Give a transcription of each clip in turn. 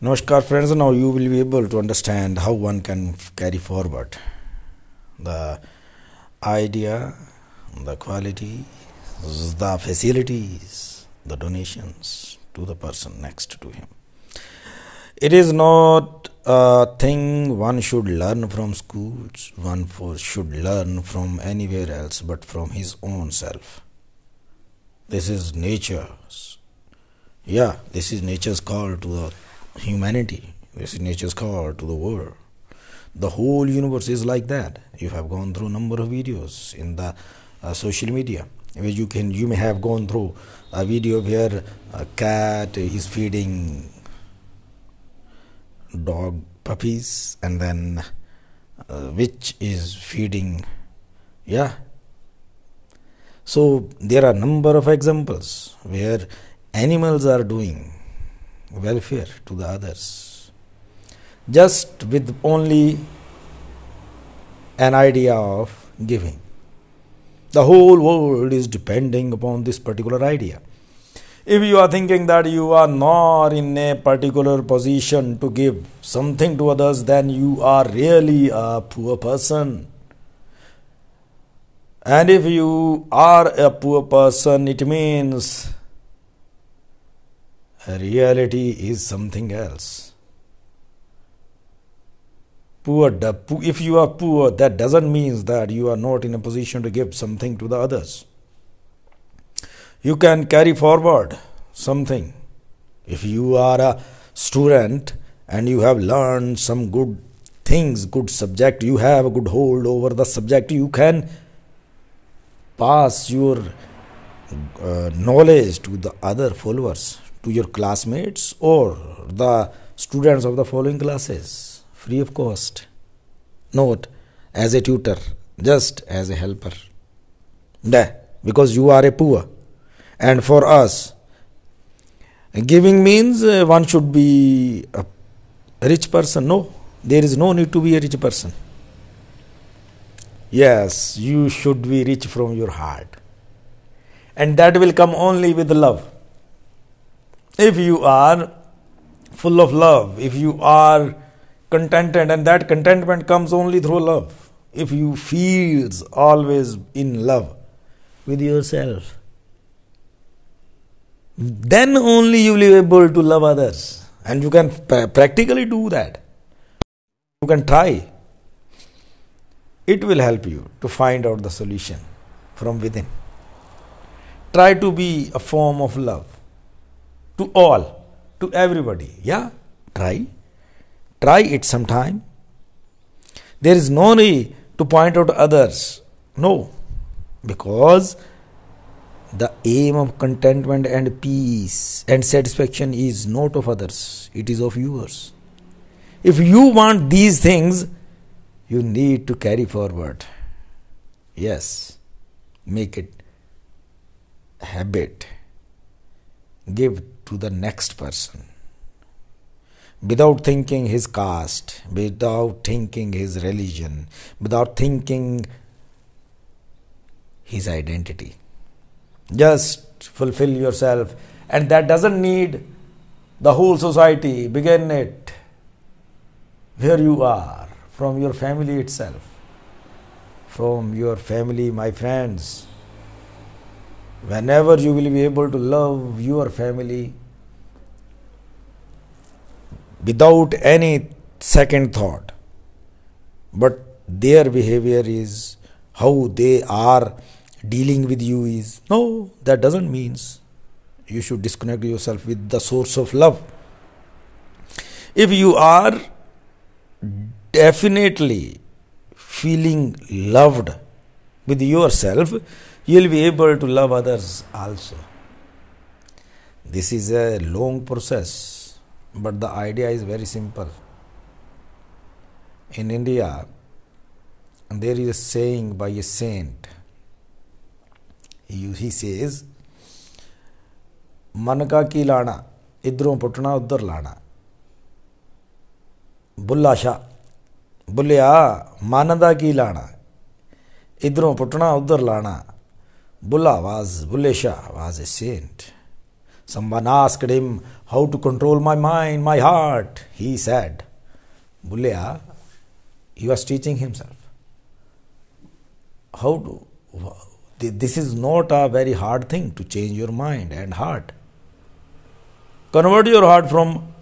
Namaskar friends, now you will be able to understand how one can carry forward the idea, the quality, the facilities, the donations to the person next to him. It is not a thing one should learn from schools, one should learn from anywhere else but from his own self. This is nature's. Yeah, this is nature's call to the humanity. This is nature's call to the world. The whole universe is like that. You have gone through a number of videos in the uh, social media where you can you may have gone through a video where a cat is feeding dog puppies and then uh, which is feeding yeah so there are number of examples where animals are doing welfare to the others. Just with only an idea of giving. The whole world is depending upon this particular idea. If you are thinking that you are not in a particular position to give something to others then you are really a poor person. And if you are a poor person it means reality is something else. Poor, if you are poor, that doesn't mean that you are not in a position to give something to the others. You can carry forward something. If you are a student and you have learned some good things, good subject, you have a good hold over the subject, you can pass your uh, knowledge to the other followers to your classmates or the students of the following classes free of cost. Note, as a tutor, just as a helper. Da, because you are a poor. And for us, giving means uh, one should be a rich person. No, there is no need to be a rich person. Yes, you should be rich from your heart. And that will come only with love if you are full of love, if you are contented, and that contentment comes only through love, if you feel always in love with yourself, then only you will be able to love others. And you can practically do that. You can try. It will help you to find out the solution from within. Try to be a form of love to all, to everybody. Yeah, try. Try it sometime. There is no need to point out others. No, because the aim of contentment and peace and satisfaction is not of others, it is of yours. If you want these things, you need to carry forward. Yes, make it habit. Give to the next person without thinking his caste, without thinking his religion, without thinking his identity. Just fulfill yourself, and that doesn't need the whole society. Begin it where you are, from your family itself. From your family, my friends. Whenever you will be able to love your family, without any second thought. But their behavior is how they are dealing with you is no, that doesn't means you should disconnect yourself with the source of love. If you are definitely feeling loved with yourself, you will be able to love others also. This is a long process but the idea is very simple. In India, there is a saying by a saint. He, he says, मन का की लाना इधरों पुटना उधर लाना बुल्ला शाह बुल्लिया मन का की लाना इधरों पुटना उधर लाना Bulla was Bulleh Shah was a saint. Someone asked him how to control my mind, my heart. He said, Bullea, he was teaching himself. How to this is not a very hard thing to change your mind and heart. Convert your heart from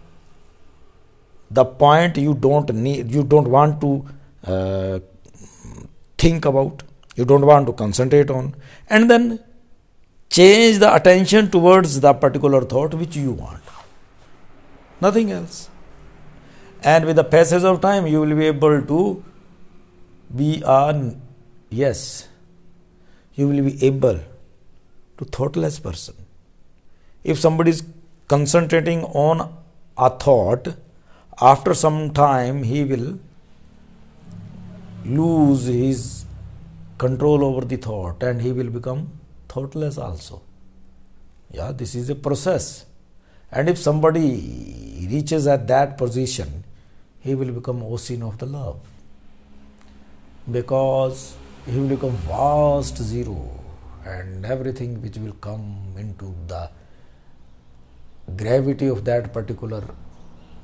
the point you don't need, you don't want to uh, think about you don't want to concentrate on, and then change the attention towards the particular thought which you want. Nothing else. And with the passage of time, you will be able to be a yes, you will be able to thoughtless person. If somebody is concentrating on a thought, after some time he will lose his control over the thought and he will become thoughtless also. Yeah, this is a process. And if somebody reaches at that position, he will become ocean of the love. Because he will become vast zero and everything which will come into the gravity of that particular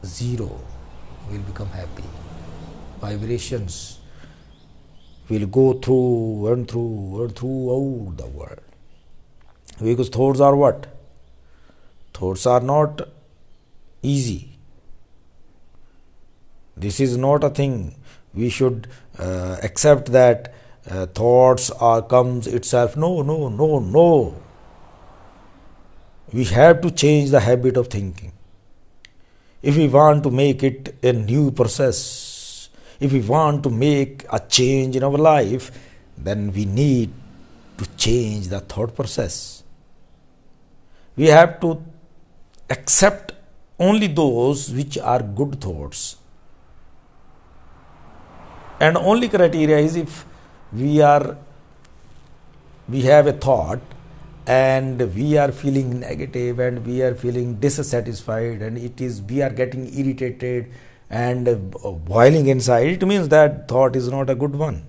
zero will become happy. Vibrations will go through and through and throughout the world. Because thoughts are what? Thoughts are not easy. This is not a thing we should uh, accept that uh, thoughts are comes itself. No, no, no, no. We have to change the habit of thinking. If we want to make it a new process, if we want to make a change in our life, then we need to change the thought process. We have to accept only those which are good thoughts. And only criteria is if we are we have a thought and we are feeling negative and we are feeling dissatisfied and it is we are getting irritated and uh, boiling inside it means that thought is not a good one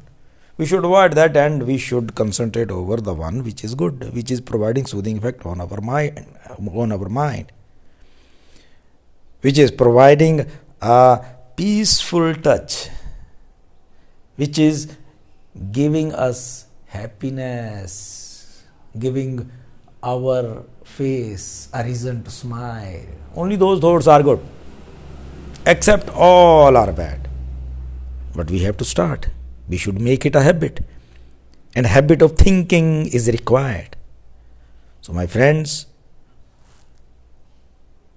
we should avoid that and we should concentrate over the one which is good which is providing soothing effect on our mind on our mind which is providing a peaceful touch which is giving us happiness giving our face a reason to smile. Only those thoughts are good. Except all are bad. But we have to start. We should make it a habit. And habit of thinking is required. So, my friends,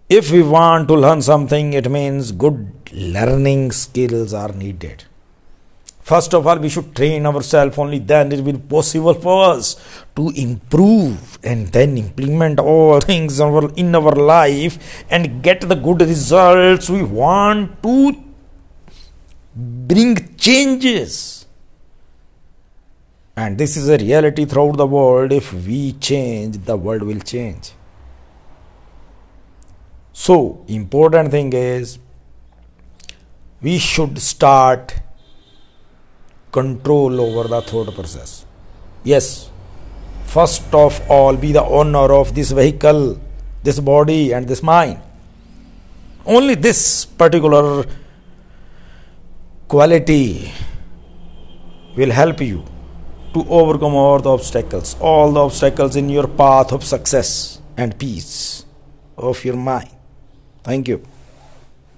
if we want to learn something, it means good learning skills are needed. First of all, we should train ourselves, only then it will be possible for us to improve and then implement all things in our life and get the good results. We want to bring changes. And this is a reality throughout the world. If we change, the world will change. So, important thing is we should start control over the thought process. Yes, first of all, be the owner of this vehicle, this body, and this mind. Only this particular quality will help you to overcome all the obstacles, all the obstacles in your path of success and peace of your mind. Thank you.